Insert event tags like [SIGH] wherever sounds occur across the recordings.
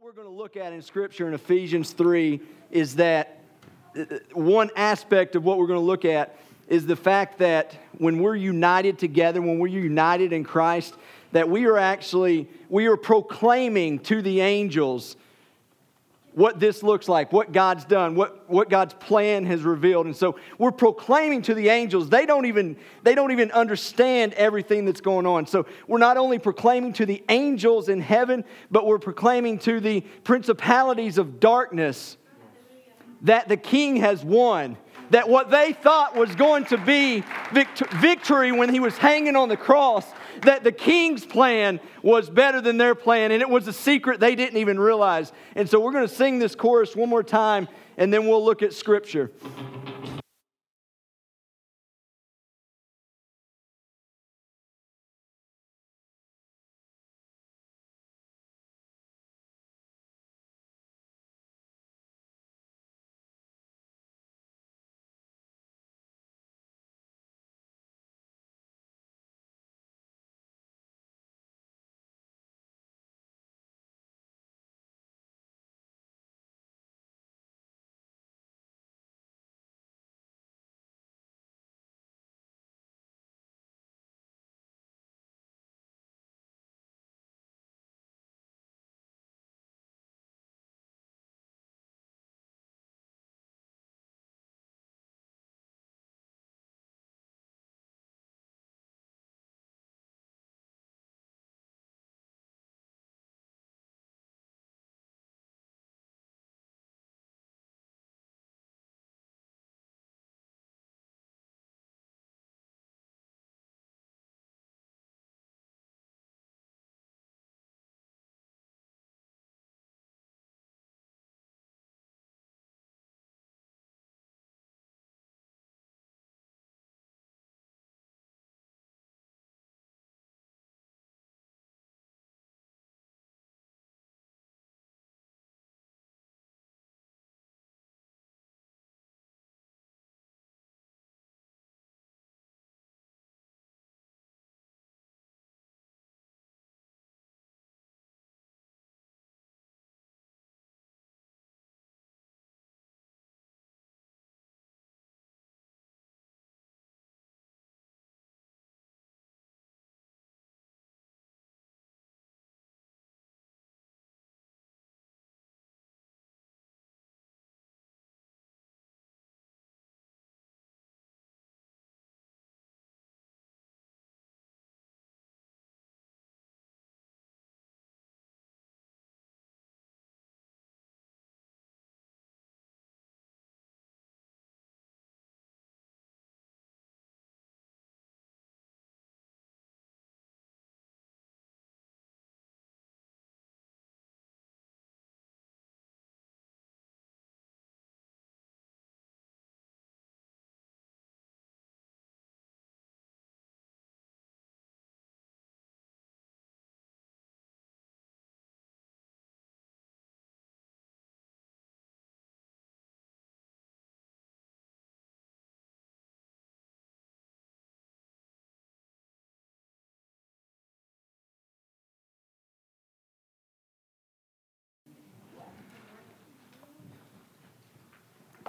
What we're going to look at in Scripture in Ephesians 3 is that uh, one aspect of what we're going to look at is the fact that when we're united together, when we're united in Christ, that we are actually we are proclaiming to the angels what this looks like, what God's done, what, what God's plan has revealed. And so we're proclaiming to the angels. They don't even they don't even understand everything that's going on. So we're not only proclaiming to the angels in heaven, but we're proclaiming to the principalities of darkness that the king has won that what they thought was going to be victory when he was hanging on the cross, that the king's plan was better than their plan, and it was a secret they didn't even realize. And so we're going to sing this chorus one more time, and then we'll look at scripture.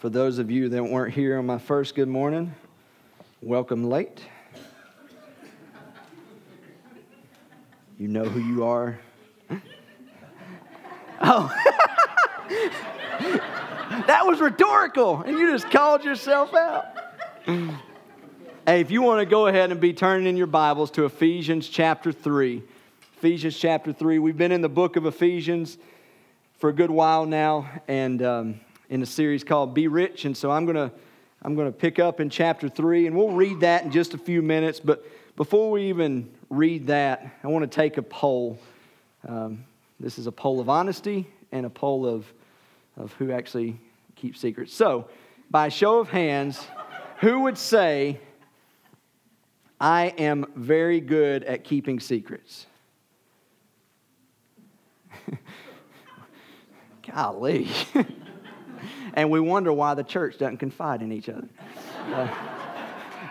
For those of you that weren't here on my first good morning, welcome late. You know who you are. [LAUGHS] Oh, [LAUGHS] that was rhetorical, and you just called yourself out. Hey, if you want to go ahead and be turning in your Bibles to Ephesians chapter 3. Ephesians chapter 3. We've been in the book of Ephesians for a good while now, and um, in a series called Be Rich. And so I'm going to I'm going to pick up in chapter 3, and we'll read that in just a few minutes. But before we even read that, I want to take a poll. Um, this is a poll of honesty and a poll of, of who actually keeps secrets. So, by show of hands, who would say, I am very good at keeping secrets? [LAUGHS] Golly. [LAUGHS] and we wonder why the church doesn't confide in each other. Uh,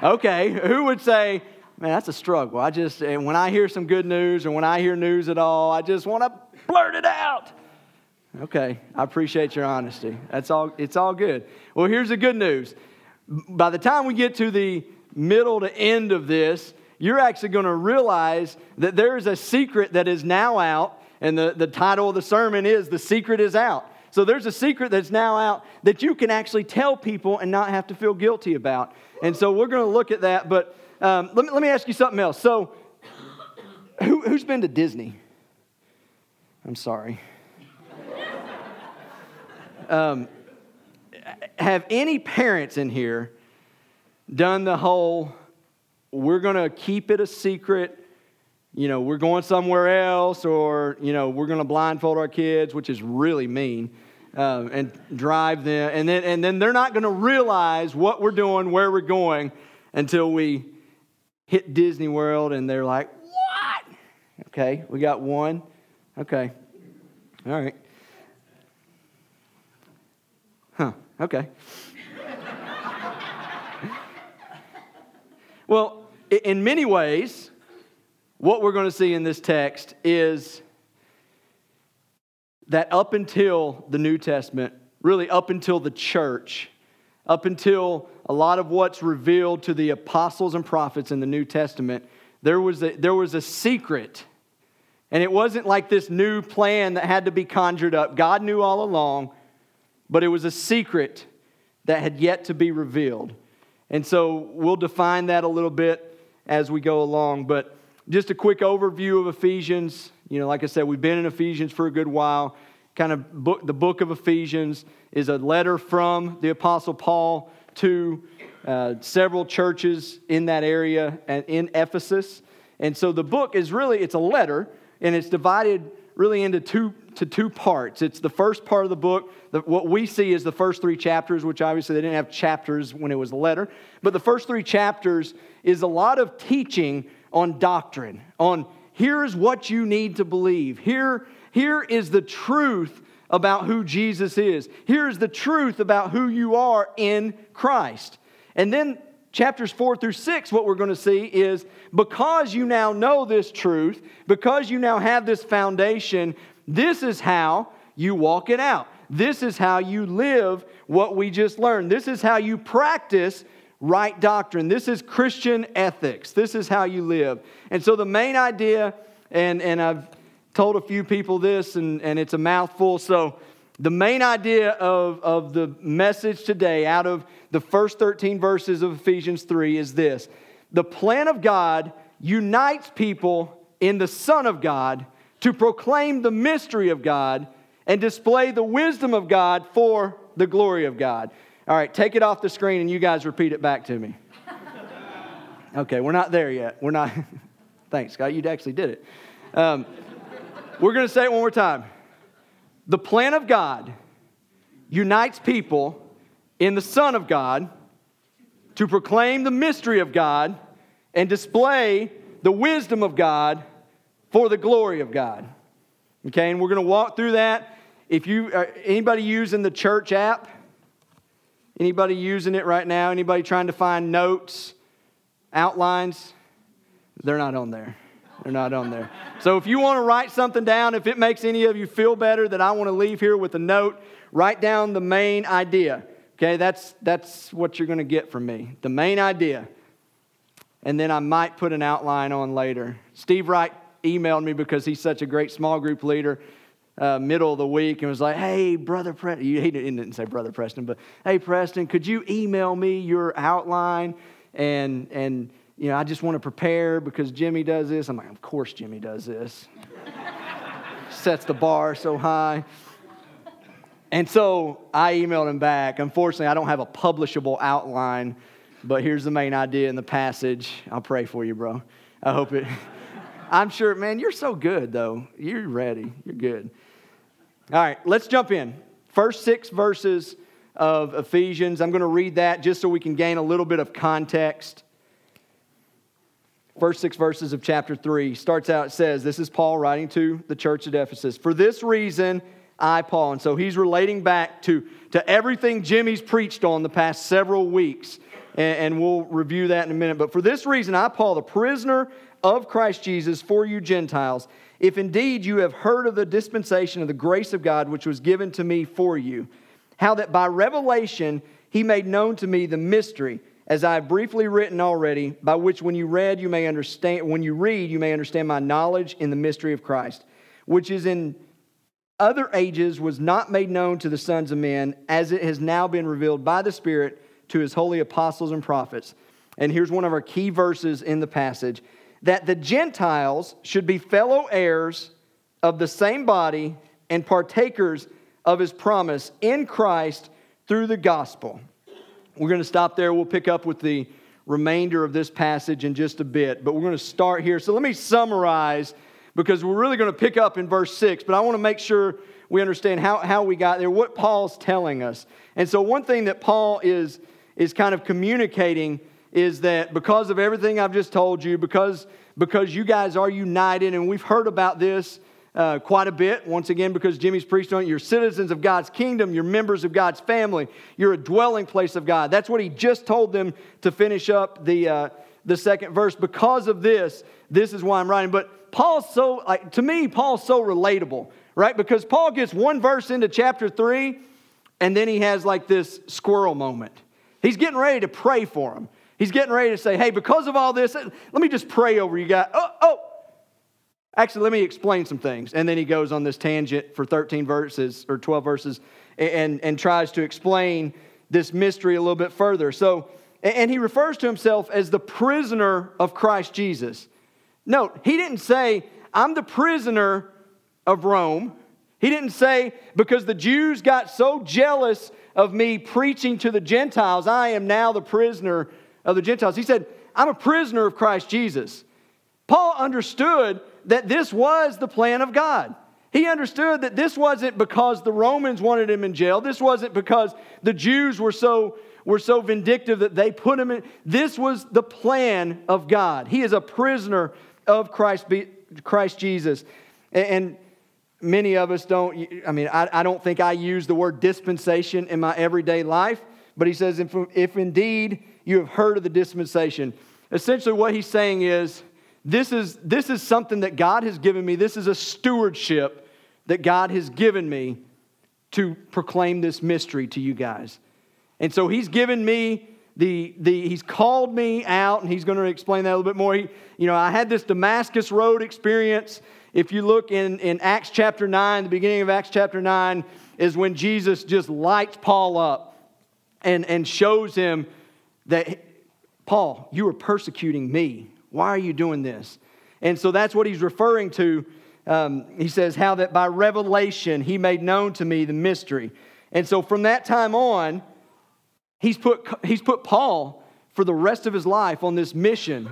okay, who would say, man, that's a struggle. I just, and when I hear some good news or when I hear news at all, I just want to blurt it out. Okay, I appreciate your honesty. That's all. It's all good. Well, here's the good news. By the time we get to the middle to end of this, you're actually going to realize that there is a secret that is now out, and the, the title of the sermon is The Secret is Out. So there's a secret that's now out that you can actually tell people and not have to feel guilty about. And so we're going to look at that. But um, let, me, let me ask you something else. So, who, who's been to Disney? I'm sorry. [LAUGHS] Um, have any parents in here done the whole, we're going to keep it a secret, you know, we're going somewhere else, or, you know, we're going to blindfold our kids, which is really mean, um, and drive them. And then, and then they're not going to realize what we're doing, where we're going, until we hit Disney World and they're like, what? Okay, we got one. Okay. All right. Huh, okay. [LAUGHS] well, in many ways, what we're going to see in this text is that up until the New Testament, really up until the church, up until a lot of what's revealed to the apostles and prophets in the New Testament, there was a, there was a secret. And it wasn't like this new plan that had to be conjured up. God knew all along but it was a secret that had yet to be revealed. And so we'll define that a little bit as we go along. But just a quick overview of Ephesians. You know, like I said, we've been in Ephesians for a good while. Kind of book, the book of Ephesians is a letter from the Apostle Paul to uh, several churches in that area and in Ephesus. And so the book is really, it's a letter, and it's divided really into two, to two parts. It's the first part of the book. The, what we see is the first three chapters, which obviously they didn't have chapters when it was a letter. But the first three chapters is a lot of teaching on doctrine, on here's what you need to believe. Here, here is the truth about who Jesus is. Here's the truth about who you are in Christ. And then chapters four through six, what we're going to see is because you now know this truth, because you now have this foundation, this is how you walk it out. This is how you live what we just learned. This is how you practice right doctrine. This is Christian ethics. This is how you live. And so, the main idea, and, and I've told a few people this, and, and it's a mouthful. So, the main idea of, of the message today out of the first 13 verses of Ephesians 3 is this the plan of God unites people in the Son of God to proclaim the mystery of God and display the wisdom of God for the glory of God. All right, take it off the screen and you guys repeat it back to me. Okay, we're not there yet. We're not. [LAUGHS] Thanks, Scott. You actually did it. Um, we're going to say it one more time. The plan of God unites people in the Son of God to proclaim the mystery of God and display the wisdom of God for the glory of God. Okay, and we're going to walk through that. If you uh, anybody using the church app, anybody using it right now, anybody trying to find notes, outlines, they're not on there. They're not on there. So if you want to write something down, if it makes any of you feel better that I want to leave here with a note, write down the main idea. Okay, that's, that's what you're going to get from me. The main idea. And then I might put an outline on later. Steve Wright emailed me because he's such a great small group leader. Uh, middle of the week and was like, "Hey, brother Preston," he didn't say brother Preston, but hey, Preston, could you email me your outline and and you know, I just want to prepare because Jimmy does this. I'm like, of course Jimmy does this. [LAUGHS] Sets the bar so high. And so I emailed him back. Unfortunately, I don't have a publishable outline, but here's the main idea in the passage. I'll pray for you, bro. I hope it. [LAUGHS] I'm sure, man, you're so good, though. You're ready. You're good. All right, let's jump in. First six verses of Ephesians. I'm going to read that just so we can gain a little bit of context. First six verses of chapter 3 starts out, it says, This is Paul writing to the church at Ephesus. For this reason, I, Paul. And so he's relating back to, to everything Jimmy's preached on the past several weeks. And, and we'll review that in a minute. But for this reason, I, Paul, the prisoner of Christ Jesus for you Gentiles if indeed you have heard of the dispensation of the grace of God which was given to me for you, how that by revelation he made known to me the mystery, as I have briefly written already, by which when you read you may understand when you read you may understand my knowledge in the mystery of Christ, which is in other ages was not made known to the sons of men, as it has now been revealed by the Spirit to his holy apostles and prophets. And here's one of our key verses in the passage that the Gentiles should be fellow heirs of the same body and partakers of his promise in Christ through the gospel. We're going to stop there. We'll pick up with the remainder of this passage in just a bit, but we're going to start here. So let me summarize because we're really going to pick up in verse 6, but I want to make sure we understand how, how we got there, what Paul's telling us. And so, one thing that Paul is, is kind of communicating is that because of everything I've just told you, because, because you guys are united, and we've heard about this uh, quite a bit, once again, because Jimmy's preached on it, you're citizens of God's kingdom, you're members of God's family, you're a dwelling place of God. That's what he just told them to finish up the, uh, the second verse. Because of this, this is why I'm writing. But Paul's so, like, to me, Paul's so relatable, right? Because Paul gets one verse into chapter three, and then he has like this squirrel moment. He's getting ready to pray for him. He's getting ready to say, hey, because of all this, let me just pray over you guys. Oh, oh. Actually, let me explain some things. And then he goes on this tangent for 13 verses or 12 verses and, and tries to explain this mystery a little bit further. So, and he refers to himself as the prisoner of Christ Jesus. Note, he didn't say, I'm the prisoner of Rome. He didn't say, because the Jews got so jealous of me preaching to the Gentiles, I am now the prisoner of the Gentiles. He said, I'm a prisoner of Christ Jesus. Paul understood that this was the plan of God. He understood that this wasn't because the Romans wanted him in jail. This wasn't because the Jews were so, were so vindictive that they put him in. This was the plan of God. He is a prisoner of Christ, Christ Jesus. And many of us don't, I mean, I, I don't think I use the word dispensation in my everyday life, but he says, if, if indeed you have heard of the dispensation. Essentially, what he's saying is this, is this is something that God has given me. This is a stewardship that God has given me to proclaim this mystery to you guys. And so he's given me the, the he's called me out and he's going to explain that a little bit more he, you know i had this damascus road experience if you look in, in acts chapter 9 the beginning of acts chapter 9 is when jesus just lights paul up and, and shows him that, Paul, you are persecuting me. Why are you doing this? And so that's what he's referring to. Um, he says, How that by revelation he made known to me the mystery. And so from that time on, he's put, he's put Paul for the rest of his life on this mission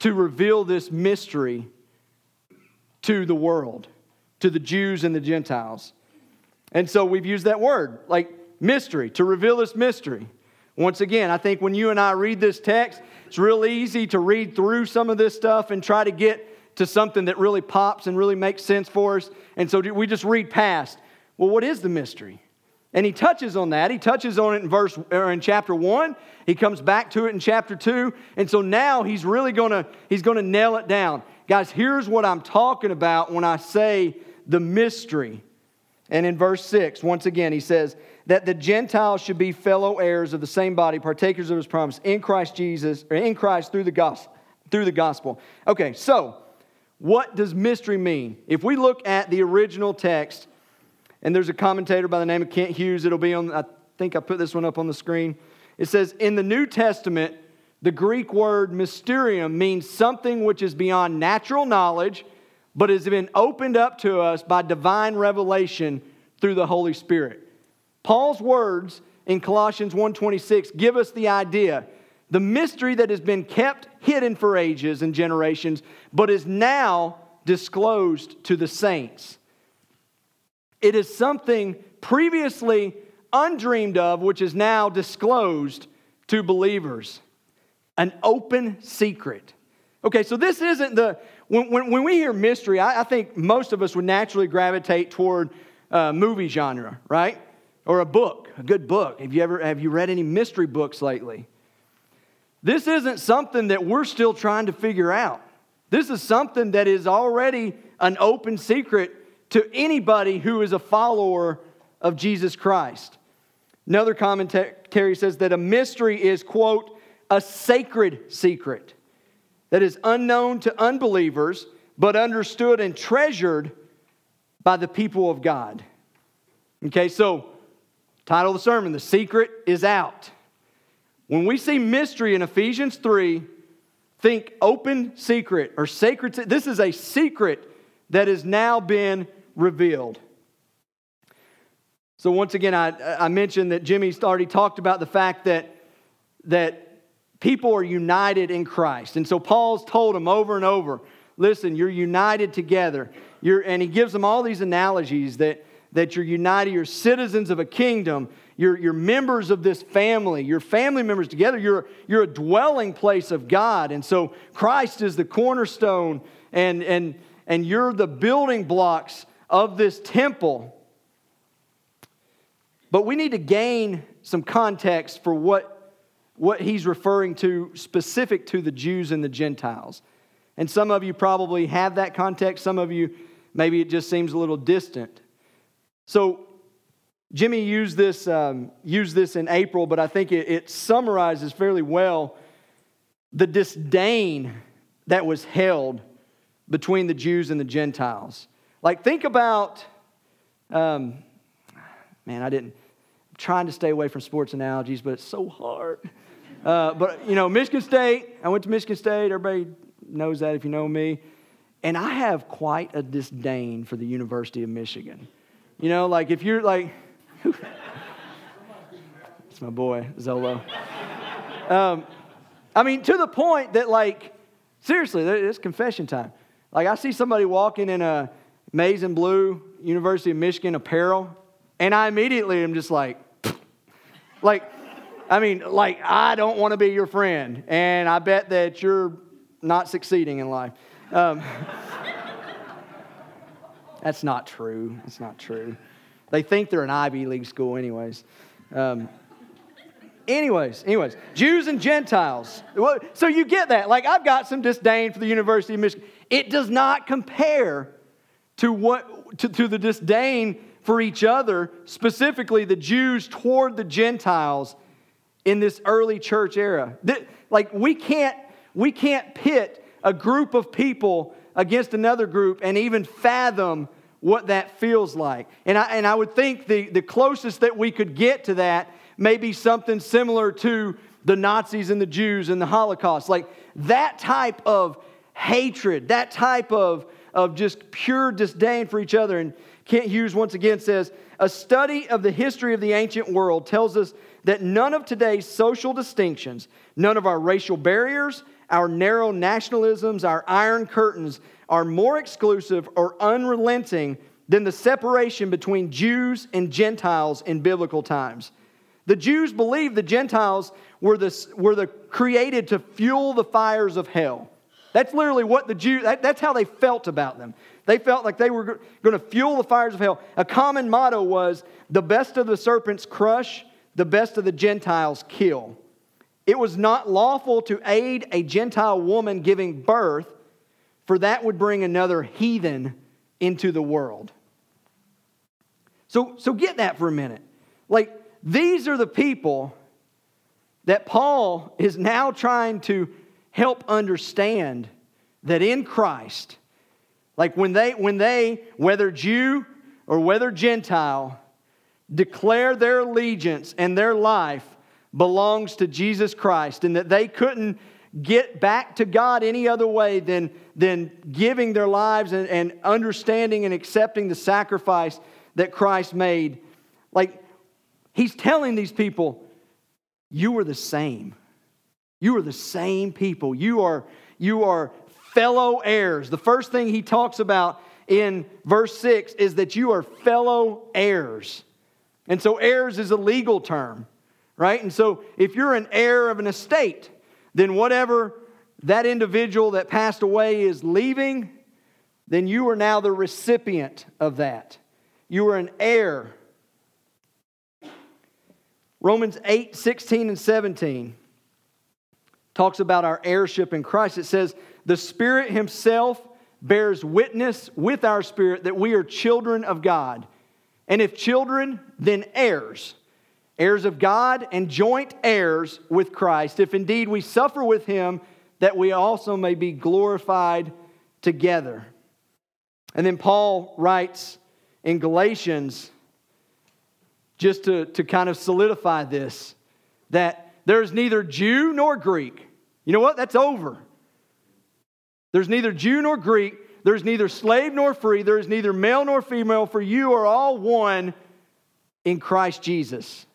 to reveal this mystery to the world, to the Jews and the Gentiles. And so we've used that word, like mystery, to reveal this mystery. Once again, I think when you and I read this text, it's real easy to read through some of this stuff and try to get to something that really pops and really makes sense for us. And so we just read past. Well, what is the mystery? And he touches on that. He touches on it in verse or in chapter 1. He comes back to it in chapter 2. And so now he's really going to he's going to nail it down. Guys, here's what I'm talking about when I say the mystery. And in verse 6, once again, he says, that the Gentiles should be fellow heirs of the same body, partakers of his promise in Christ Jesus, or in Christ through the gospel. Through the gospel. Okay, so what does mystery mean? If we look at the original text, and there's a commentator by the name of Kent Hughes, it'll be on, I think I put this one up on the screen. It says, In the New Testament, the Greek word mysterion means something which is beyond natural knowledge, but has been opened up to us by divine revelation through the Holy Spirit. Paul's words in Colossians 1:26 give us the idea, the mystery that has been kept hidden for ages and generations, but is now disclosed to the saints. It is something previously undreamed of, which is now disclosed to believers. An open secret. Okay, so this isn't the, when, when, when we hear mystery, I, I, think most of us would naturally gravitate toward uh, movie genre, right? Or a book, a good book. Have you ever have you read any mystery books lately? This isn't something that we're still trying to figure out. This is something that is already an open secret to anybody who is a follower of Jesus Christ. Another commentary says that a mystery is, quote, a sacred secret that is unknown to unbelievers, but understood and treasured by the people of God. Okay, so title of the sermon, The Secret is Out. When we see mystery in Ephesians 3, think open secret or sacred. This is a secret that has now been revealed. So, once again, I, I mentioned that Jimmy's already talked about the fact that, that people are united in Christ. And so, Paul's told them over and over listen, you're united together. You're, and he gives them all these analogies that, that you're united, you're citizens of a kingdom, you're, you're members of this family, you're family members together, you're, you're a dwelling place of God. And so, Christ is the cornerstone, and, and, and you're the building blocks of this temple. But we need to gain some context for what, what he's referring to specific to the Jews and the Gentiles. And some of you probably have that context, some of you, maybe it just seems a little distant. So, Jimmy used this, um, used this in April, but I think it, it summarizes fairly well the disdain that was held between the Jews and the Gentiles. Like, think about um, man, I didn't, I'm trying to stay away from sports analogies, but it's so hard. Uh, but, you know, Michigan State, I went to Michigan State. Everybody knows that if you know me. And I have quite a disdain for the University of Michigan. You know, like if you're like, [LAUGHS] it's my boy, Zolo. Um, I mean, to the point that, like, seriously, it's confession time. Like, I see somebody walking in a maize and blue University of Michigan apparel, and I immediately am just like, [LAUGHS] like, I mean, like, I don't want to be your friend. And I bet that you're not succeeding in life. Um, [LAUGHS] that's not true. That's not true. They think they're an Ivy League school, anyways. Um, anyways, anyways, Jews and Gentiles. So you get that. Like, I've got some disdain for the University of Michigan. It does not compare to what to, to the disdain for each other, specifically the Jews toward the Gentiles in this early church era. That, Like we can't we can't pit a group of people against another group and even fathom what that feels like. And I, and I would think the, the closest that we could get to that may be something similar to the Nazis and the Jews and the Holocaust. Like that type of hatred, that type of, of just pure disdain for each other. And Kent Hughes once again says A study of the history of the ancient world tells us that none of today's social distinctions, none of our racial barriers, our narrow nationalisms, our iron curtains are more exclusive or unrelenting than the separation between Jews and Gentiles in biblical times. The Jews believed the Gentiles were, the, were the created to fuel the fires of hell. That's literally what the Jews, that, that's how they felt about them. They felt like they were going to fuel the fires of hell. A common motto was the best of the serpents crush, the best of the Gentiles kill. It was not lawful to aid a Gentile woman giving birth, for that would bring another heathen into the world. So, so get that for a minute. Like, these are the people that Paul is now trying to help understand that in Christ, like when they, when they, whether Jew or whether Gentile, declare their allegiance and their life belongs to Jesus Christ and that they couldn't get back to God any other way than, than giving their lives and, and understanding and accepting the sacrifice that Christ made. Like, he's telling these people, you are the same. You are the same people. You are, you are fellow heirs. The first thing he talks about in verse 6 is that you are fellow heirs. And so, heirs is a legal term, right? And so, if you're an heir of an estate, then whatever that individual that passed away is leaving, then you are now the recipient of that. You are an heir. Romans 8, 16, and 17 talks about our heirship in Christ. It says, the Spirit Himself bears witness with our spirit that we are children of God. And if children, then heirs, heirs of God and joint heirs with Christ, if indeed we suffer with him, that we also may be glorified together. And then Paul writes in Galatians, just to, to kind of solidify this, that there's neither Jew nor Greek. You know what? That's over. There's neither Jew nor Greek. There's neither slave nor free. There is neither male nor female, for you are all one in Christ Jesus.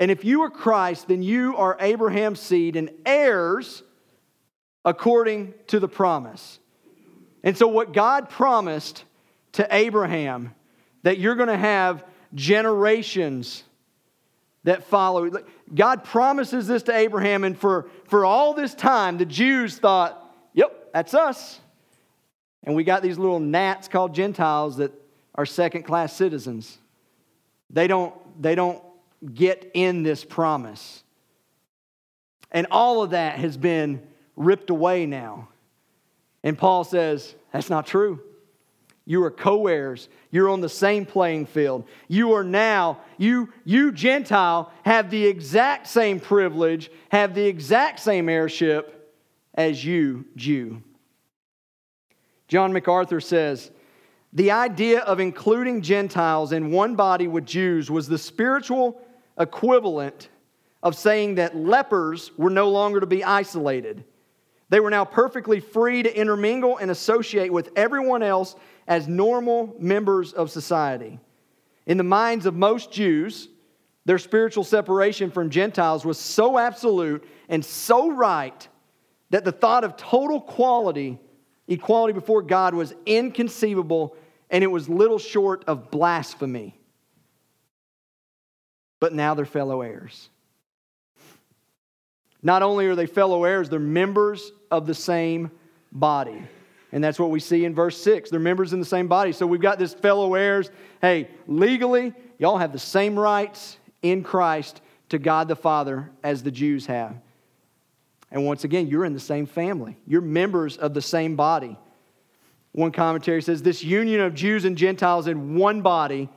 And if you are Christ, then you are Abraham's seed and heirs according to the promise. And so, what God promised to Abraham, that you're going to have generations that follow. God promises this to Abraham, and for, for all this time, the Jews thought, yep, that's us. And we got these little gnats called Gentiles that are second class citizens. They don't, they don't get in this promise. And all of that has been ripped away now. And Paul says, that's not true. You are co heirs. You're on the same playing field. You are now, you, you Gentile, have the exact same privilege, have the exact same heirship as you, Jew. John MacArthur says, the idea of including Gentiles in one body with Jews was the spiritual equivalent of saying that lepers were no longer to be isolated. They were now perfectly free to intermingle and associate with everyone else as normal members of society. In the minds of most Jews, their spiritual separation from Gentiles was so absolute and so right that the thought of total quality, equality before God, was inconceivable and it was little short of blasphemy. But now they're fellow heirs. Not only are they fellow heirs, they're members of the same body. And that's what we see in verse 6. They're members in the same body. So we've got this fellow heirs. Hey, legally, y'all have the same rights in Christ to God the Father as the Jews have. And once again, you're in the same family, you're members of the same body. One commentary says this union of Jews and Gentiles in one body,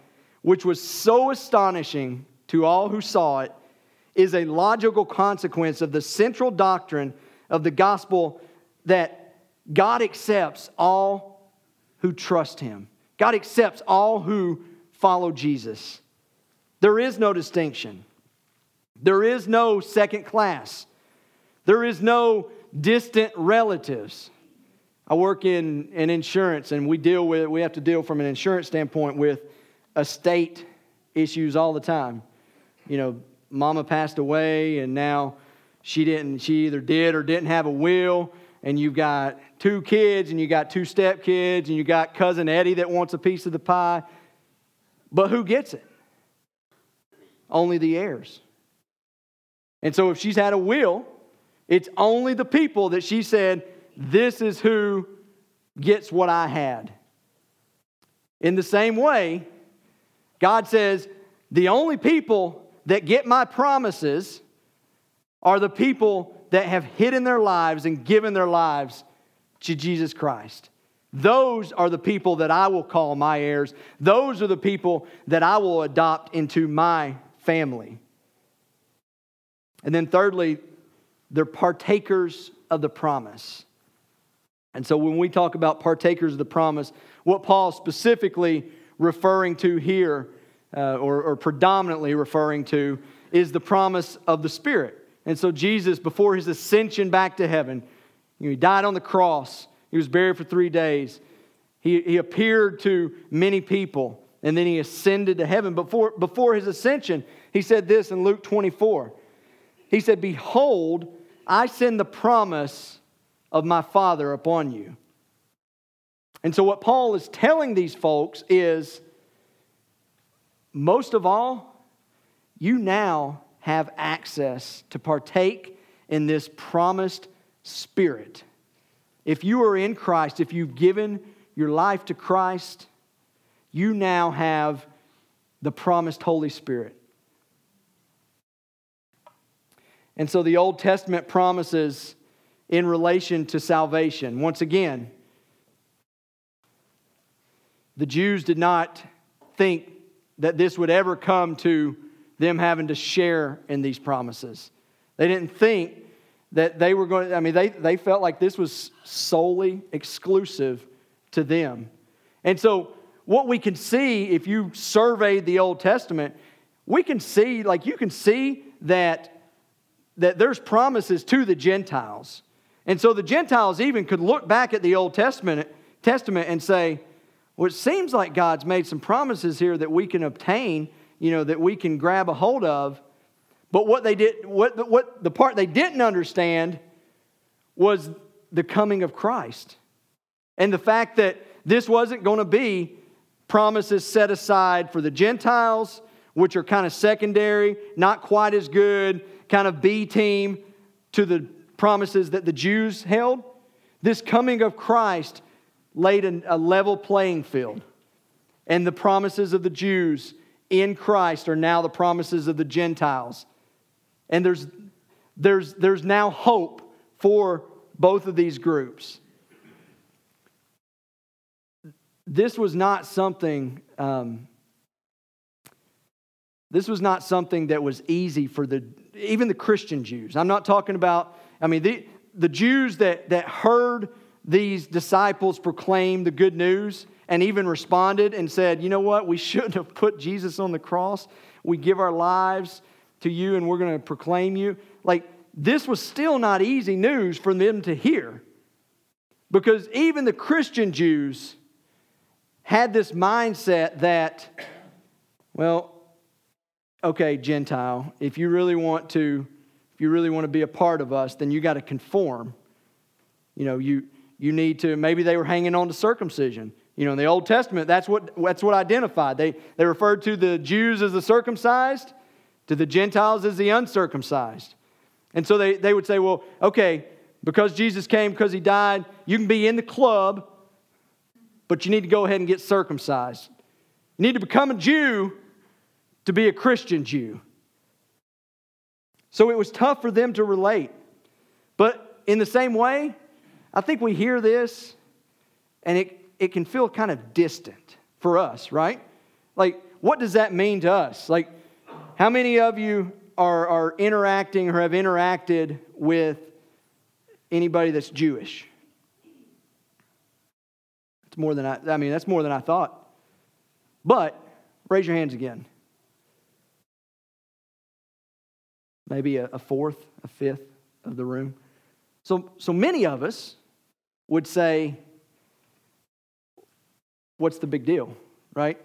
which was so astonishing to all who saw it, is a logical consequence of the central doctrine of the gospel that God accepts all who trust him. God accepts all who follow Jesus. There is no distinction. There is no second class. There is no distant relatives. I work in, in insurance and we deal with we have to deal from an insurance standpoint with estate issues all the time. You know, mama passed away and now she didn't she either did or didn't have a will and you've got two kids and you got two stepkids and you got cousin Eddie that wants a piece of the pie. But who gets it? Only the heirs. And so if she's had a will, it's only the people that she said, This is who gets what I had. In the same way, God says, The only people that get my promises are the people that have hidden their lives and given their lives to Jesus Christ. Those are the people that I will call my heirs. Those are the people that I will adopt into my family. And then, thirdly, they're partakers of the promise. And so, when we talk about partakers of the promise, what Paul's specifically referring to here uh, or, or predominantly referring to is the promise of the Spirit. And so, Jesus, before his ascension back to heaven, you know, he died on the cross, he was buried for three days, he, he appeared to many people, and then he ascended to heaven. Before, before his ascension, he said this in Luke 24. He said, Behold, I send the promise of my Father upon you. And so, what Paul is telling these folks is most of all, you now have access to partake in this promised spirit. If you are in Christ, if you've given your life to Christ, you now have the promised Holy Spirit. And so the Old Testament promises in relation to salvation. Once again, the Jews did not think that this would ever come to them having to share in these promises. They didn't think that they were going to, I mean, they, they felt like this was solely exclusive to them. And so, what we can see if you survey the Old Testament, we can see, like, you can see that, that there's promises to the Gentiles. And so the Gentiles even could look back at the Old Testament, Testament and say, well, it seems like God's made some promises here that we can obtain, you know, that we can grab a hold of. But what they did, what, what the part they didn't understand was the coming of Christ. And the fact that this wasn't going to be promises set aside for the Gentiles, which are kind of secondary, not quite as good, kind of B team to the promises that the Jews held. This coming of Christ laid a level playing field. And the promises of the Jews in Christ are now the promises of the Gentiles. And there's, there's, there's now hope for both of these groups. This was not something. Um, this was not something that was easy for the even the Christian Jews. I'm not talking about. I mean, the the Jews that that heard these disciples proclaimed the good news and even responded and said, You know what? We shouldn't have put Jesus on the cross. We give our lives to you and we're going to proclaim you. Like, this was still not easy news for them to hear because even the Christian Jews had this mindset that, well, okay, Gentile, if you really want to, if you really want to be a part of us, then you got to conform. You know, you you need to, maybe they were hanging on to circumcision. You know, in the Old Testament, that's what, that's what identified. They, they referred to the Jews as the circumcised, to the Gentiles as the uncircumcised. And so they, they would say, well, okay, because Jesus came, because he died, you can be in the club, but you need to go ahead and get circumcised. You need to become a Jew to be a Christian Jew. So it was tough for them to relate. But in the same way, I think we hear this and it, it can feel kind of distant for us, right? Like, what does that mean to us? Like, how many of you are, are interacting or have interacted with anybody that's Jewish? It's more than I, I mean, that's more than I thought. But raise your hands again. Maybe a, a fourth, a fifth of the room. So, so many of us would say, What's the big deal? Right?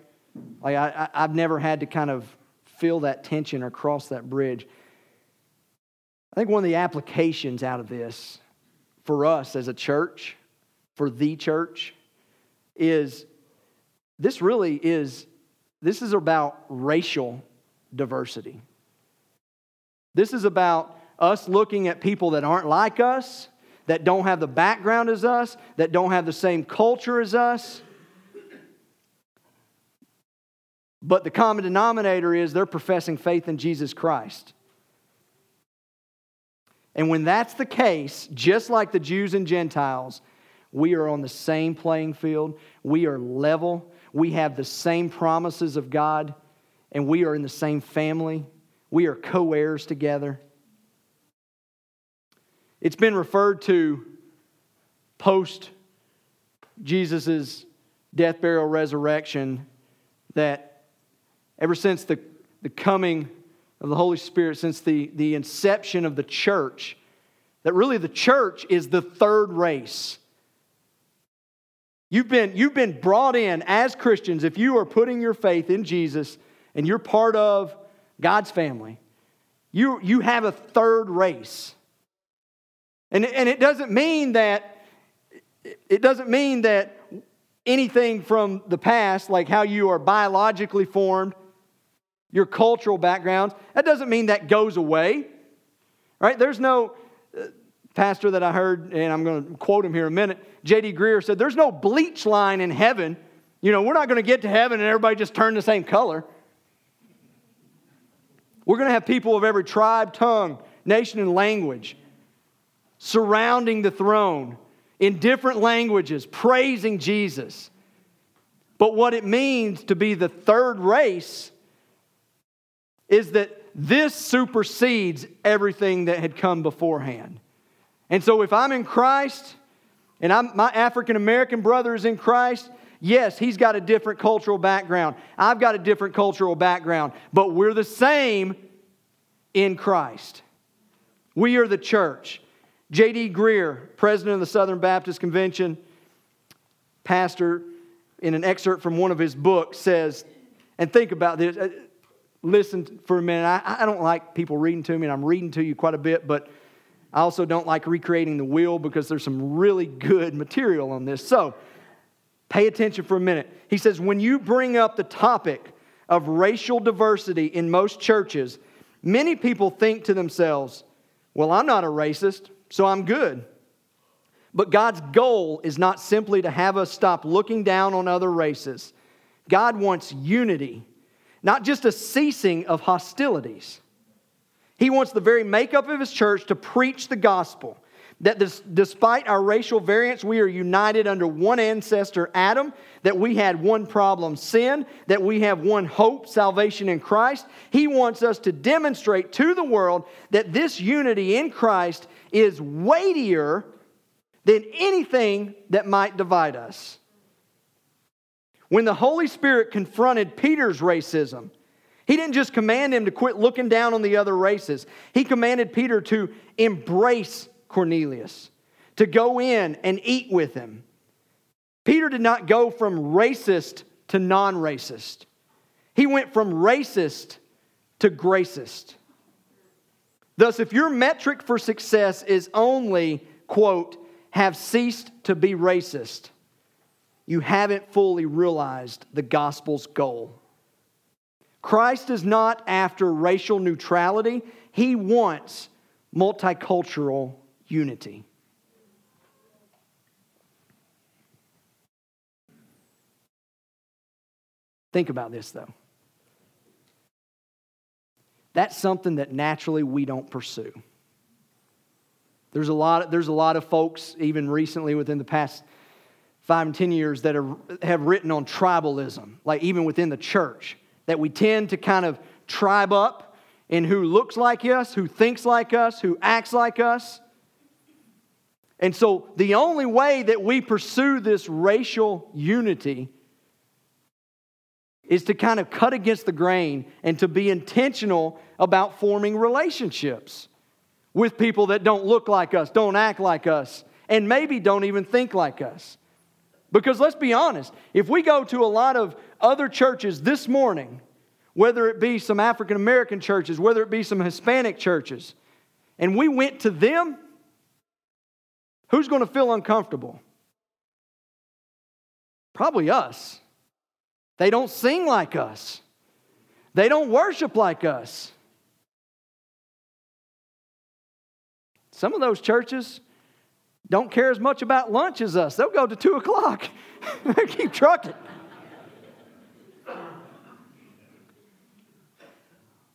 Like, I, I've never had to kind of feel that tension or cross that bridge. I think one of the applications out of this for us as a church, for the church, is this really is this is about racial diversity. This is about us looking at people that aren't like us that don't have the background as us, that don't have the same culture as us. But the common denominator is they're professing faith in Jesus Christ. And when that's the case, just like the Jews and Gentiles, we are on the same playing field. We are level. We have the same promises of God, and we are in the same family. We are co heirs together. It's been referred to post Jesus' death, burial, resurrection that ever since the, the coming of the Holy Spirit, since the, the inception of the church, that really the church is the third race. You've been, you've been brought in as Christians, if you are putting your faith in Jesus and you're part of God's family, you, you have a third race. And, and it doesn't mean that it doesn't mean that anything from the past, like how you are biologically formed, your cultural backgrounds, that doesn't mean that goes away. Right? There's no uh, pastor that I heard, and I'm going to quote him here in a minute. J.D. Greear said, There's no bleach line in heaven. You know, we're not going to get to heaven and everybody just turn the same color. We're going to have people of every tribe, tongue, nation, and language. Surrounding the throne in different languages, praising Jesus. But what it means to be the third race is that this supersedes everything that had come beforehand. And so if I'm in Christ and I'm, my African American brother is in Christ, yes, he's got a different cultural background. I've got a different cultural background, but we're the same in Christ. We are the church. J.D. Greear, president of the Southern Baptist Convention, pastor, in an excerpt from one of his books, says, and think about this. Uh, listen for a minute. I, I don't like people reading to me, and I'm reading to you quite a bit, but I also don't like recreating the wheel because there's some really good material on this. So pay attention for a minute. He says, when you bring up the topic of racial diversity in most churches, many people think to themselves, well, I'm not a racist, so I'm good. But God's goal is not simply to have us stop looking down on other races. God wants unity, not just a ceasing of hostilities. He wants the very makeup of his church to preach the gospel. That this, despite our racial variance, we are united under one ancestor, Adam, that we had one problem, sin, that we have one hope, salvation in Christ. He wants us to demonstrate to the world that this unity in Christ is weightier than anything that might divide us. When the Holy Spirit confronted Peter's racism, he didn't just command him to quit looking down on the other races. He commanded Peter to embrace Cornelius, to go in and eat with him. Peter did not go from racist to non racist, he went from racist to gracist. Thus, if your metric for success is only, quote, have ceased to be racist, you haven't fully realized the gospel's goal. Christ is not after racial neutrality, he wants multicultural unity. Think about this, though. That's something that naturally we don't pursue. There's a lot of, there's a lot of folks, even recently within the past five and ten years, that are, have written on tribalism, like even within the church that we tend to kind of tribe up in who looks like us, who thinks like us, who acts like us. And so the only way that we pursue this racial unity is to kind of cut against the grain and to be intentional about forming relationships with people that don't look like us, don't act like us, and maybe don't even think like us. Because let's be honest, if we go to a lot of other churches this morning, whether it be some African American churches, whether it be some Hispanic churches, and we went to them, who's going to feel uncomfortable? Probably us. They don't sing like us, they don't worship like us. Some of those churches don't care as much about lunch as us. They'll go to two o'clock. [LAUGHS] they keep trucking.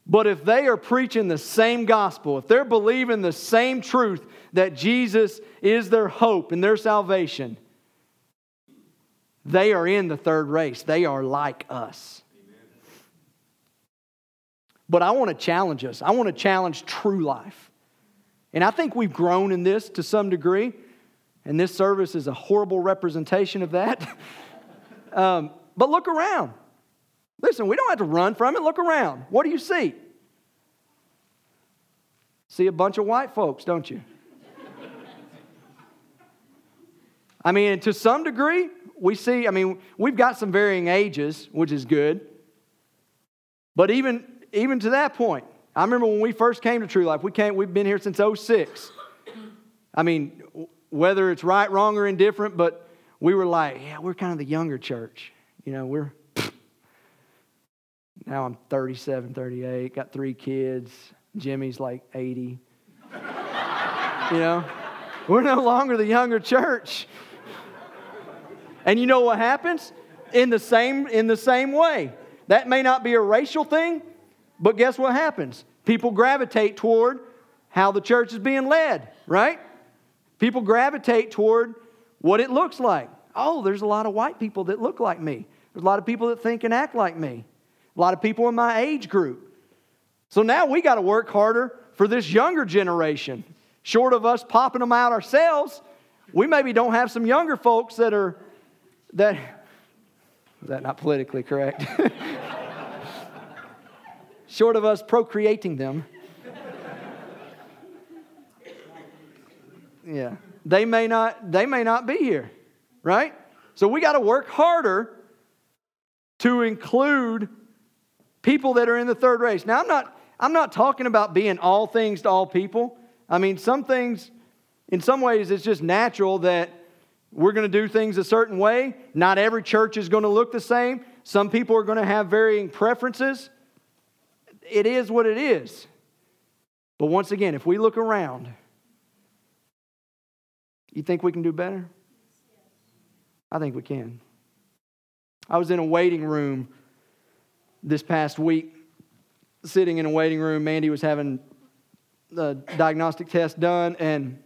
But if they are preaching the same gospel, if they're believing the same truth that Jesus is their hope and their salvation, they are in the third race. They are like us. But I want to challenge us. I want to challenge true life. And I think we've grown in this to some degree. And this service is a horrible representation of that. [LAUGHS] um, but look around. Listen, we don't have to run from it. Look around. What do you see? See a bunch of white folks, don't you? [LAUGHS] I mean, to some degree, we see, I mean, we've got some varying ages, which is good. But even, even to that point, I remember when we first came to True Life, we came, we've been here since 06. I mean, whether it's right, wrong, or indifferent, but we were like, yeah, we're kind of the younger church. You know, we're, [LAUGHS] now I'm 37, 38, got three kids. Jimmy's like 80. [LAUGHS] you know, we're no longer the younger church. And you know what happens? In the same, in the same way. That may not be a racial thing, but guess what happens? People gravitate toward how the church is being led, right? People gravitate toward what it looks like. Oh, there's a lot of white people that look like me. There's a lot of people that think and act like me. A lot of people in my age group. So now we got to work harder for this younger generation. Short of us popping them out ourselves, we maybe don't have some younger folks that are that is that not politically correct? [LAUGHS] Short of us procreating them. Yeah. They may not they may not be here, right? So we got to work harder to include people that are in the third race. Now I'm not I'm not talking about being all things to all people. I mean, some things in some ways it's just natural that we're going to do things a certain way. Not every church is going to look the same. Some people are going to have varying preferences. It is what it is. But once again, if we look around, you think we can do better? I think we can. I was in a waiting room this past week, sitting in a waiting room. Mandy was having the diagnostic test done, and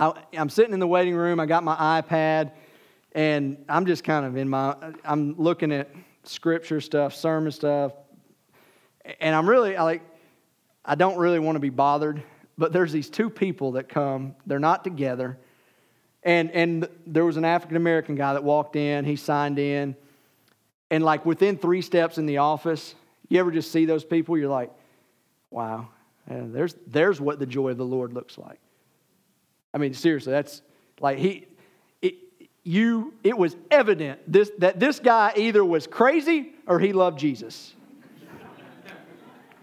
I, am sitting in the waiting room. I got my iPad, and I'm just kind of in my, I'm looking at scripture stuff, sermon stuff, and I'm really, I like, I don't really want to be bothered, but there's these two people that come, they're not together, and, and there was an African American guy that walked in, he signed in, and like within three steps in the office, you ever just see those people? You're like, wow, there's, there's what the joy of the Lord looks like. I mean, seriously, that's like he, it, you, it was evident this, that this guy either was crazy or he loved Jesus.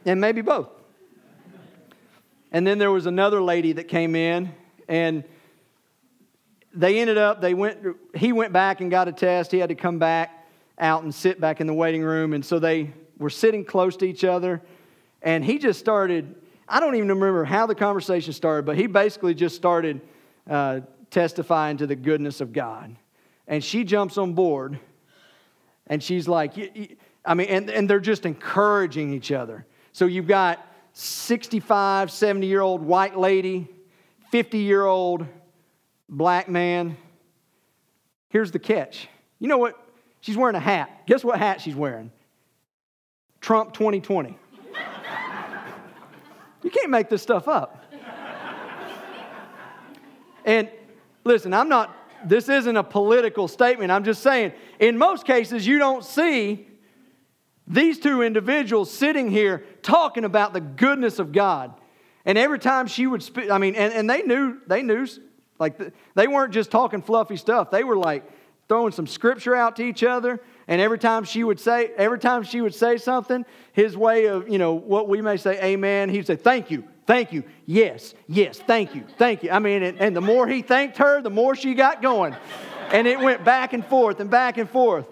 and maybe both. And then there was another lady that came in, and they ended up, they went, he went back and got a test. He had to come back out and sit back in the waiting room. And so they were sitting close to each other. And he just started I don't even remember how the conversation started, but he basically just started uh, testifying to the goodness of God. And she jumps on board and she's like, I mean, and, and they're just encouraging each other. So you've got 65, 70 year old white lady, 50 year old black man. Here's the catch. You know what? She's wearing a hat. Guess what hat she's wearing? Trump 2020. You can't make this stuff up. and listen, I'm not, this isn't a political statement. I'm just saying, in most cases, you don't see these two individuals sitting here talking about the goodness of God. And every time she would speak, I mean, and, and they knew, they knew, like, they weren't just talking fluffy stuff. They were like throwing some scripture out to each other. And every time she would say, every time she would say something, his way of, you know, what we may say, amen, he'd say, thank you, thank you, yes, yes, thank you, thank you. I mean, and, and the more he thanked her, the more she got going. And it went back and forth and back and forth.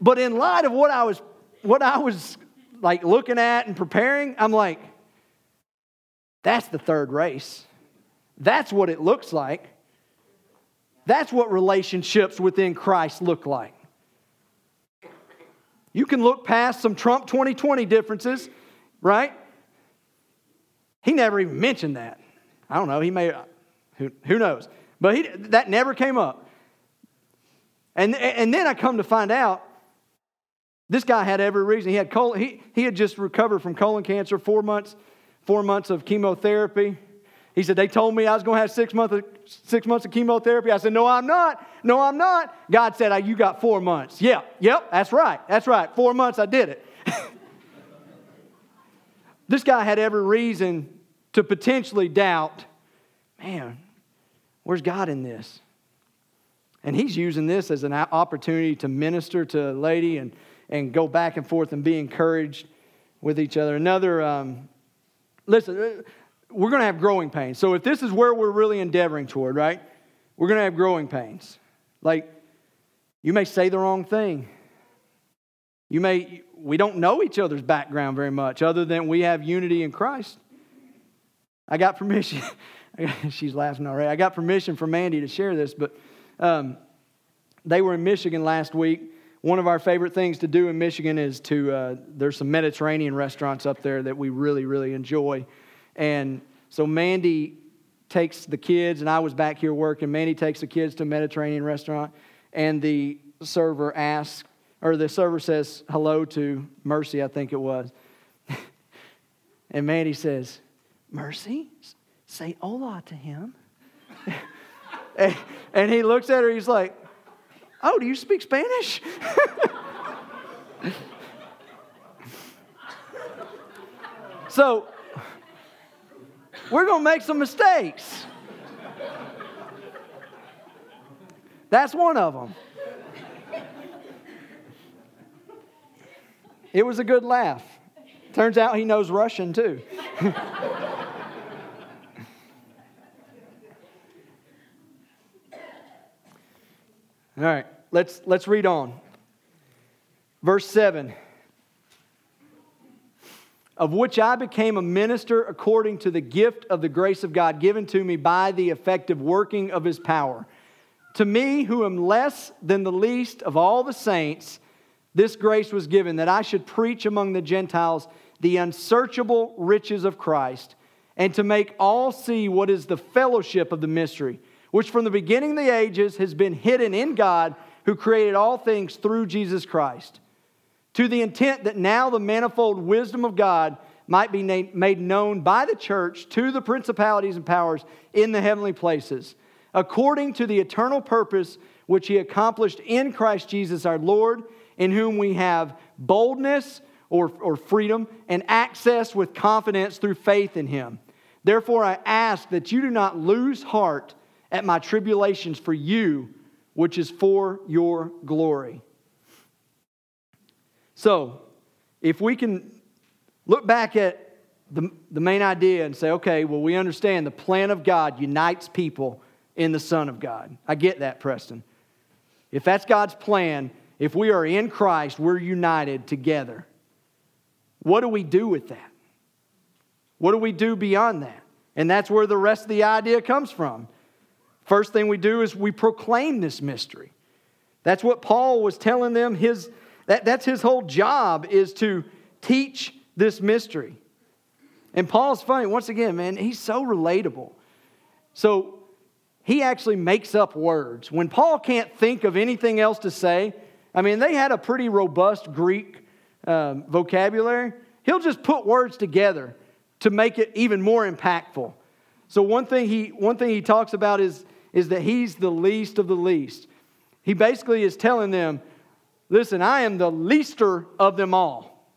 But in light of what I was, what I was like looking at and preparing, I'm like, that's the third race. That's what it looks like. That's what relationships within Christ look like. You can look past some Trump 2020 differences, right? He never even mentioned that. I don't know. He may, who, who knows? But he, that never came up. And, and then I come to find out this guy had every reason. He had, colon, he, he had just recovered from colon cancer, four months, four months of chemotherapy. He said, They told me I was going to have six, month of, six months of chemotherapy. I said, No, I'm not. No, I'm not. God said, You got four months. Yeah, yep, that's right. That's right. Four months, I did it. [LAUGHS] this guy had every reason to potentially doubt man, where's God in this? And he's using this as an opportunity to minister to a lady and, and go back and forth and be encouraged with each other. Another, um, listen, we're going to have growing pains. So if this is where we're really endeavoring toward, right? We're going to have growing pains. Like you may say the wrong thing. You may we don't know each other's background very much other than we have unity in Christ. I got permission. [LAUGHS] She's laughing already. I got permission from Mandy to share this, but um, they were in Michigan last week. One of our favorite things to do in Michigan is to, uh, there's some Mediterranean restaurants up there that we really, really enjoy. And so Mandy takes the kids, and I was back here working. Mandy takes the kids to a Mediterranean restaurant, and the server asks, or the server says hello to Mercy, I think it was. [LAUGHS] and Mandy says, Mercy, say hola to him. [LAUGHS] and, and he looks at her, he's like, Oh, do you speak Spanish? [LAUGHS] so, we're going to make some mistakes. That's one of them. It was a good laugh. Turns out he knows Russian too. [LAUGHS] All right, let's, let's read on. Verse 7 Of which I became a minister according to the gift of the grace of God given to me by the effective working of his power. To me, who am less than the least of all the saints, this grace was given that I should preach among the Gentiles the unsearchable riches of Christ, and to make all see what is the fellowship of the mystery which from the beginning of the ages has been hidden in God who created all things through Jesus Christ, to the intent that now the manifold wisdom of God might be made known by the church to the principalities and powers in the heavenly places, according to the eternal purpose which he accomplished in Christ Jesus our Lord, in whom we have boldness or, or freedom and access with confidence through faith in him. Therefore, I ask that you do not lose heart at my tribulations for you, which is for your glory. So, if we can look back at the, the main idea and say, okay, well, we understand the plan of God unites people in the Son of God. I get that, Preston. If that's God's plan, if we are in Christ, we're united together. What do we do with that? What do we do beyond that? And that's where the rest of the idea comes from. First thing we do is we proclaim this mystery. That's what Paul was telling them. His, that, that's his whole job is to teach this mystery. And Paul's funny, once again, man, he's so relatable. So he actually makes up words. When Paul can't think of anything else to say, I mean, they had a pretty robust Greek um, vocabulary. He'll just put words together to make it even more impactful. So one thing he, one thing he talks about is is that he's the least of the least. He basically is telling them, listen, I am the leaster of them all.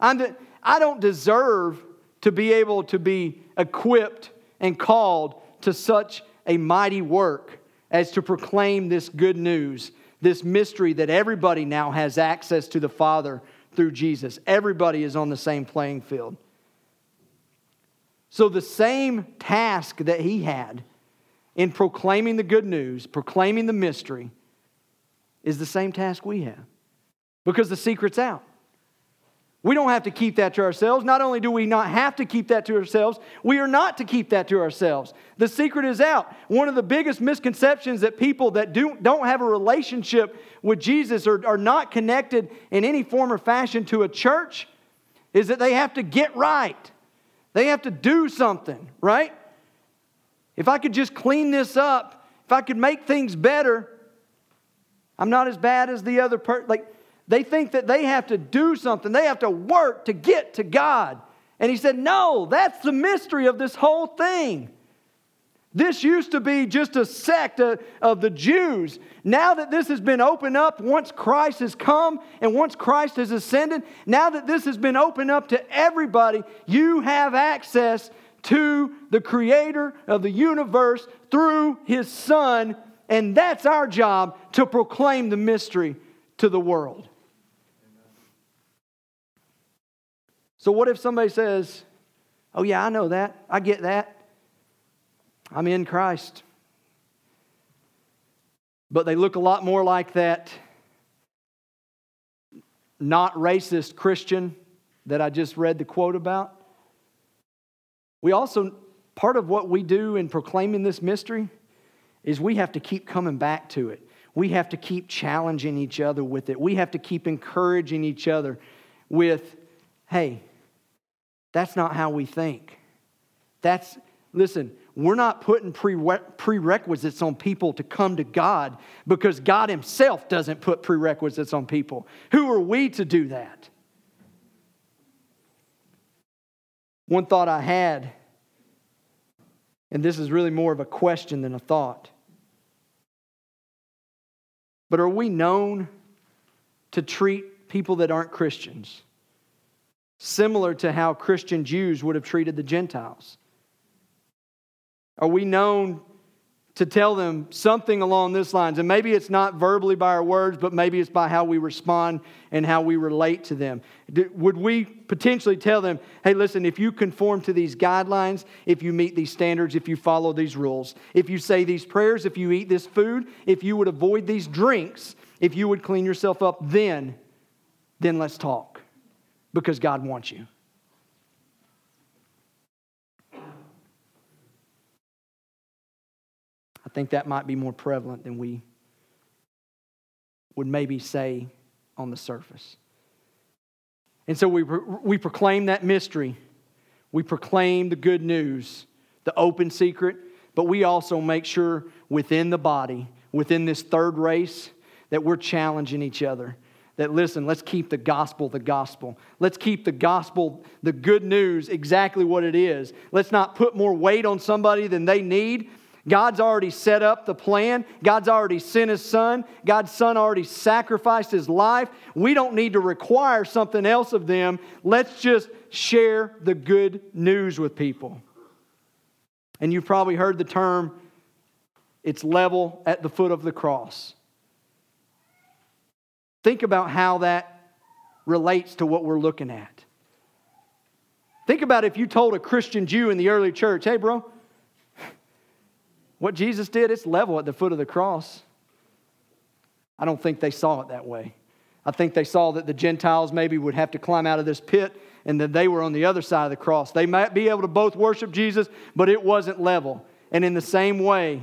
I'm the, I don't deserve to be able to be equipped and called to such a mighty work as to proclaim this good news, this mystery that everybody now has access to the Father through Jesus. Everybody is on the same playing field. So, the same task that he had in proclaiming the good news, proclaiming the mystery, is the same task we have because the secret's out. We don't have to keep that to ourselves. Not only do we not have to keep that to ourselves, we are not to keep that to ourselves. The secret is out. One of the biggest misconceptions that people that do, don't have a relationship with Jesus or are not connected in any form or fashion to a church is that they have to get right. They have to do something, right? If I could just clean this up, if I could make things better, I'm not as bad as the other person. Like, they think that they have to do something, they have to work to get to God. And he said, No, that's the mystery of this whole thing. This used to be just a sect of the Jews. Now that this has been opened up, once Christ has come and once Christ has ascended, now that this has been opened up to everybody, you have access to the creator of the universe through his son. And that's our job to proclaim the mystery to the world. So, what if somebody says, Oh, yeah, I know that. I get that. I'm in Christ. But they look a lot more like that not racist Christian that I just read the quote about. We also, part of what we do in proclaiming this mystery is we have to keep coming back to it. We have to keep challenging each other with it. We have to keep encouraging each other with, hey, that's not how we think. That's, listen, we're not putting prerequisites on people to come to God because God Himself doesn't put prerequisites on people. Who are we to do that? One thought I had, and this is really more of a question than a thought, but are we known to treat people that aren't Christians similar to how Christian Jews would have treated the Gentiles? Are we known to tell them something along this lines? And maybe it's not verbally by our words, but maybe it's by how we respond and how we relate to them. Would we potentially tell them, hey, listen, if you conform to these guidelines, if you meet these standards, if you follow these rules, if you say these prayers, if you eat this food, if you would avoid these drinks, if you would clean yourself up, then, then let's talk because God wants you. Think that might be more prevalent than we would maybe say on the surface. And so we, we proclaim that mystery. We proclaim the good news, the open secret, but we also make sure within the body, within this third race, that we're challenging each other. That listen, let's keep the gospel the gospel. Let's keep the gospel, the good news, exactly what it is. Let's not put more weight on somebody than they need God's already set up the plan. God's already sent his son. God's son already sacrificed his life. We don't need to require something else of them. Let's just share the good news with people. And you've probably heard the term, it's level at the foot of the cross. Think about how that relates to what we're looking at. Think about if you told a Christian Jew in the early church, hey, bro, what Jesus did, it's level at the foot of the cross. I don't think they saw it that way. I think they saw that the Gentiles maybe would have to climb out of this pit and that they were on the other side of the cross. They might be able to both worship Jesus, but it wasn't level. And in the same way,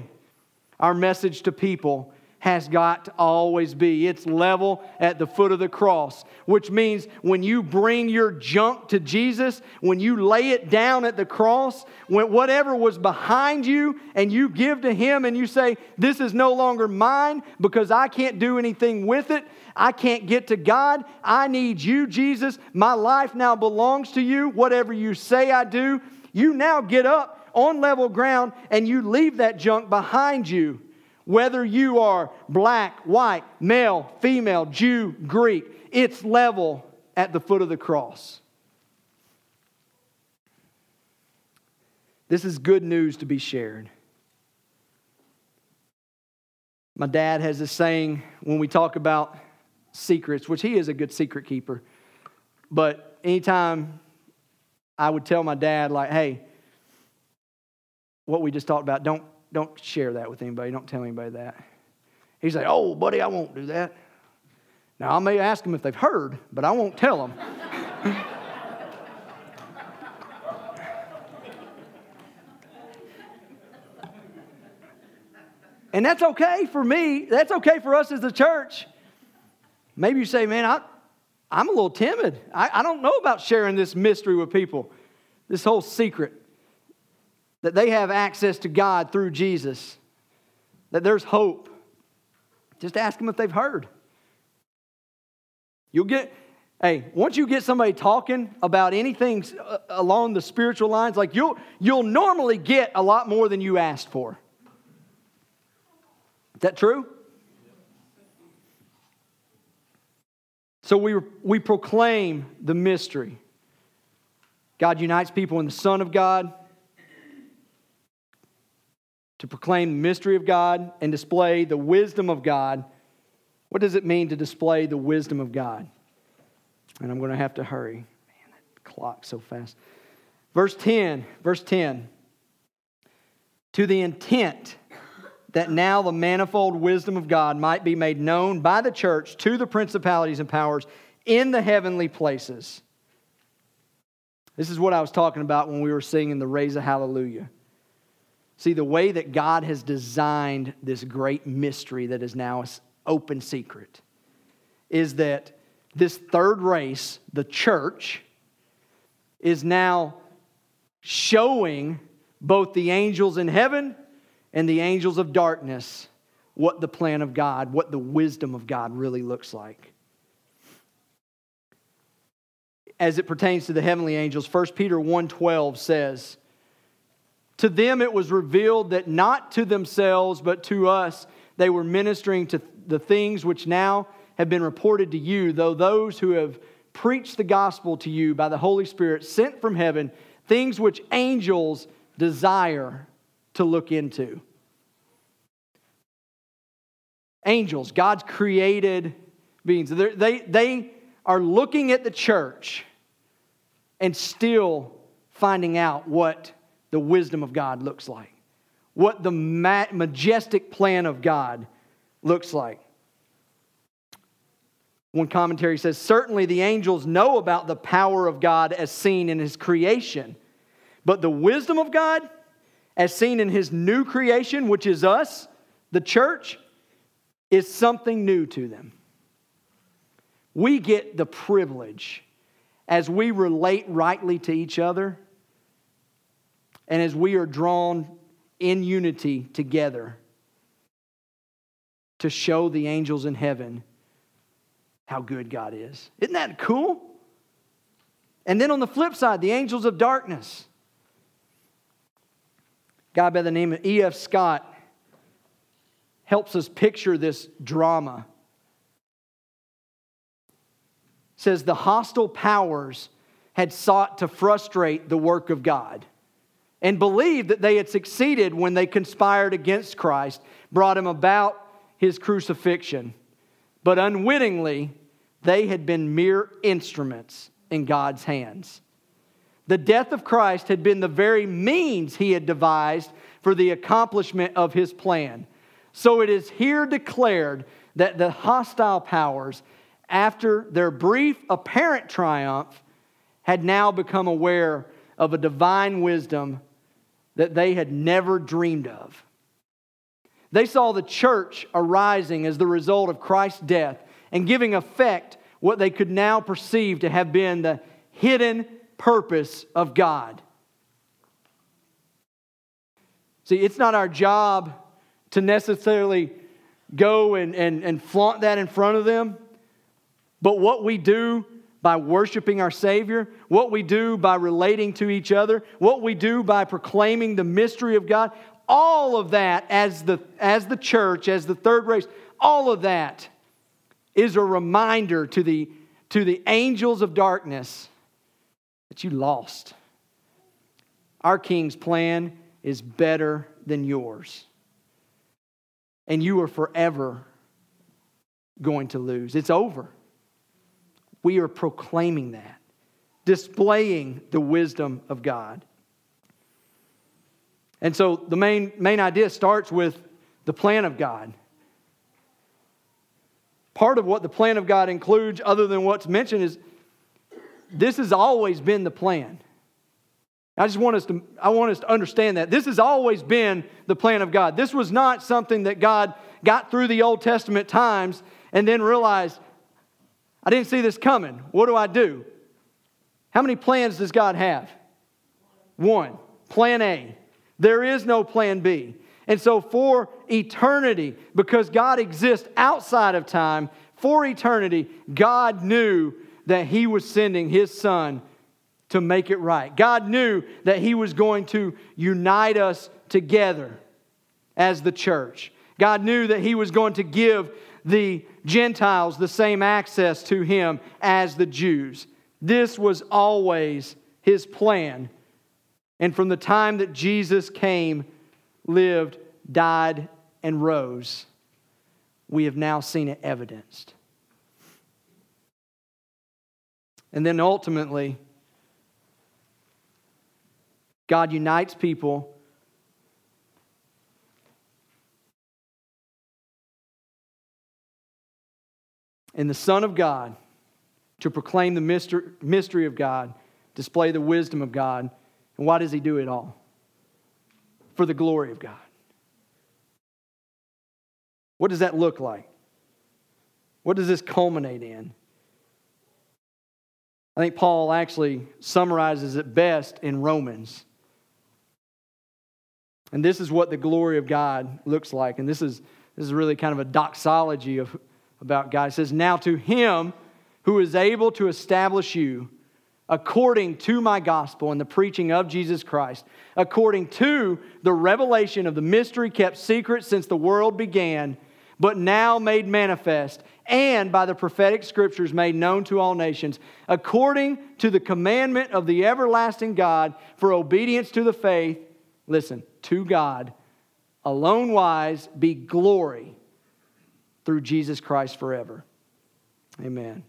our message to people has got to always be. It's level at the foot of the cross, which means when you bring your junk to Jesus, when you lay it down at the cross, when whatever was behind you and you give to Him and you say, This is no longer mine because I can't do anything with it. I can't get to God. I need you, Jesus. My life now belongs to you. Whatever you say I do, you now get up on level ground and you leave that junk behind you whether you are black, white, male, female, Jew, Greek, it's level at the foot of the cross. This is good news to be shared. My dad has this saying when we talk about secrets, which he is a good secret keeper. But anytime I would tell my dad, like, hey, what we just talked about, don't don't share that with anybody. Don't tell anybody that. He's like, oh, buddy, I won't do that. Now, I may ask them if they've heard, but I won't tell them. [LAUGHS] and that's okay for me. That's okay for us as a church. Maybe you say, man, I, I'm a little timid. I, I don't know about sharing this mystery with people, this whole secret that they have access to God through Jesus, that there's hope. Just ask them if they've heard. You'll get, hey, once you get somebody talking about anything uh, along the spiritual lines, like you'll, you'll normally get a lot more than you asked for. Is that true? So we, we proclaim the mystery. God unites people in the Son of God to proclaim the mystery of God and display the wisdom of God. What does it mean to display the wisdom of God? And I'm going to have to hurry. Man, that clock's so fast. Verse 10, verse 10. To the intent that now the manifold wisdom of God might be made known by the church to the principalities and powers in the heavenly places. This is what I was talking about when we were singing the Raise a Hallelujah. See, the way that God has designed this great mystery that is now an open secret is that this third race, the church, is now showing both the angels in heaven and the angels of darkness what the plan of God, what the wisdom of God really looks like. As it pertains to the heavenly angels, 1 Peter 1:12 says, "To them it was revealed that not to themselves but to us they were ministering to the things which now have been reported to you, though those who have preached the gospel to you by the Holy Spirit sent from heaven, things which angels desire to look into." Angels, God's created beings. They're, they, they are looking at the church and still finding out what the wisdom of God looks like, what the ma- majestic plan of God looks like. One commentary says Certainly the angels know about the power of God as seen in his creation, but the wisdom of God, as seen in his new creation, which is us, the church, is something new to them. We get the privilege as we relate rightly to each other and as we are drawn in unity together to show the angels in heaven how good God is. Isn't that cool? And then on the flip side, the angels of darkness. guy by the name of E.F. Scott helps us picture this drama. Says the hostile powers had sought to frustrate the work of God and believed that they had succeeded when they conspired against Christ, brought him about his crucifixion. But unwittingly, they had been mere instruments in God's hands. The death of Christ had been the very means he had devised for the accomplishment of his plan. So it is here declared that the hostile powers, after their brief apparent triumph, had now become aware of a divine wisdom that they had never dreamed of. They saw the church arising as the result of Christ's death and giving effect what they could now perceive to have been the hidden purpose of God. See, it's not our job to necessarily go and, and, and flaunt that in front of them. But what we do by worshiping our Savior, what we do by relating to each other, what we do by proclaiming the mystery of God, all of that as the, as the church, as the third race, all of that is a reminder to the, to the angels of darkness that you lost. Our King's plan is better than yours and you are forever going to lose. It's over. We are proclaiming that, displaying the wisdom of God. And so the main, main idea starts with the plan of God. Part of what the plan of God includes, other than what's mentioned, is this has always been the plan. I just want us to, I want us to understand that. This has always been the plan of God. This was not something that God got through the Old Testament times and then realized, I didn't see this coming. What do I do? How many plans does God have? One. Plan A. There is no plan B. And so, for eternity, because God exists outside of time, for eternity, God knew that He was sending His Son to make it right. God knew that He was going to unite us together as the church. God knew that He was going to give the Gentiles the same access to Him as the Jews. This was always His plan. And from the time that Jesus came, lived, died, and rose, we have now seen it evidenced. And then ultimately, God unites people. And the Son of God to proclaim the mystery of God, display the wisdom of God. And why does he do it all? For the glory of God. What does that look like? What does this culminate in? I think Paul actually summarizes it best in Romans And this is what the glory of God looks like. And this is, this is really kind of a doxology of, about God. It says, Now to him who is able to establish you according to my gospel and the preaching of Jesus Christ, according to the revelation of the mystery kept secret since the world began, but now made manifest, and by the prophetic scriptures made known to all nations, according to the commandment of the everlasting God for obedience to the faith, listen, to God, alone wise, be glory through Jesus Christ forever. Amen.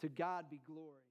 To God be glory.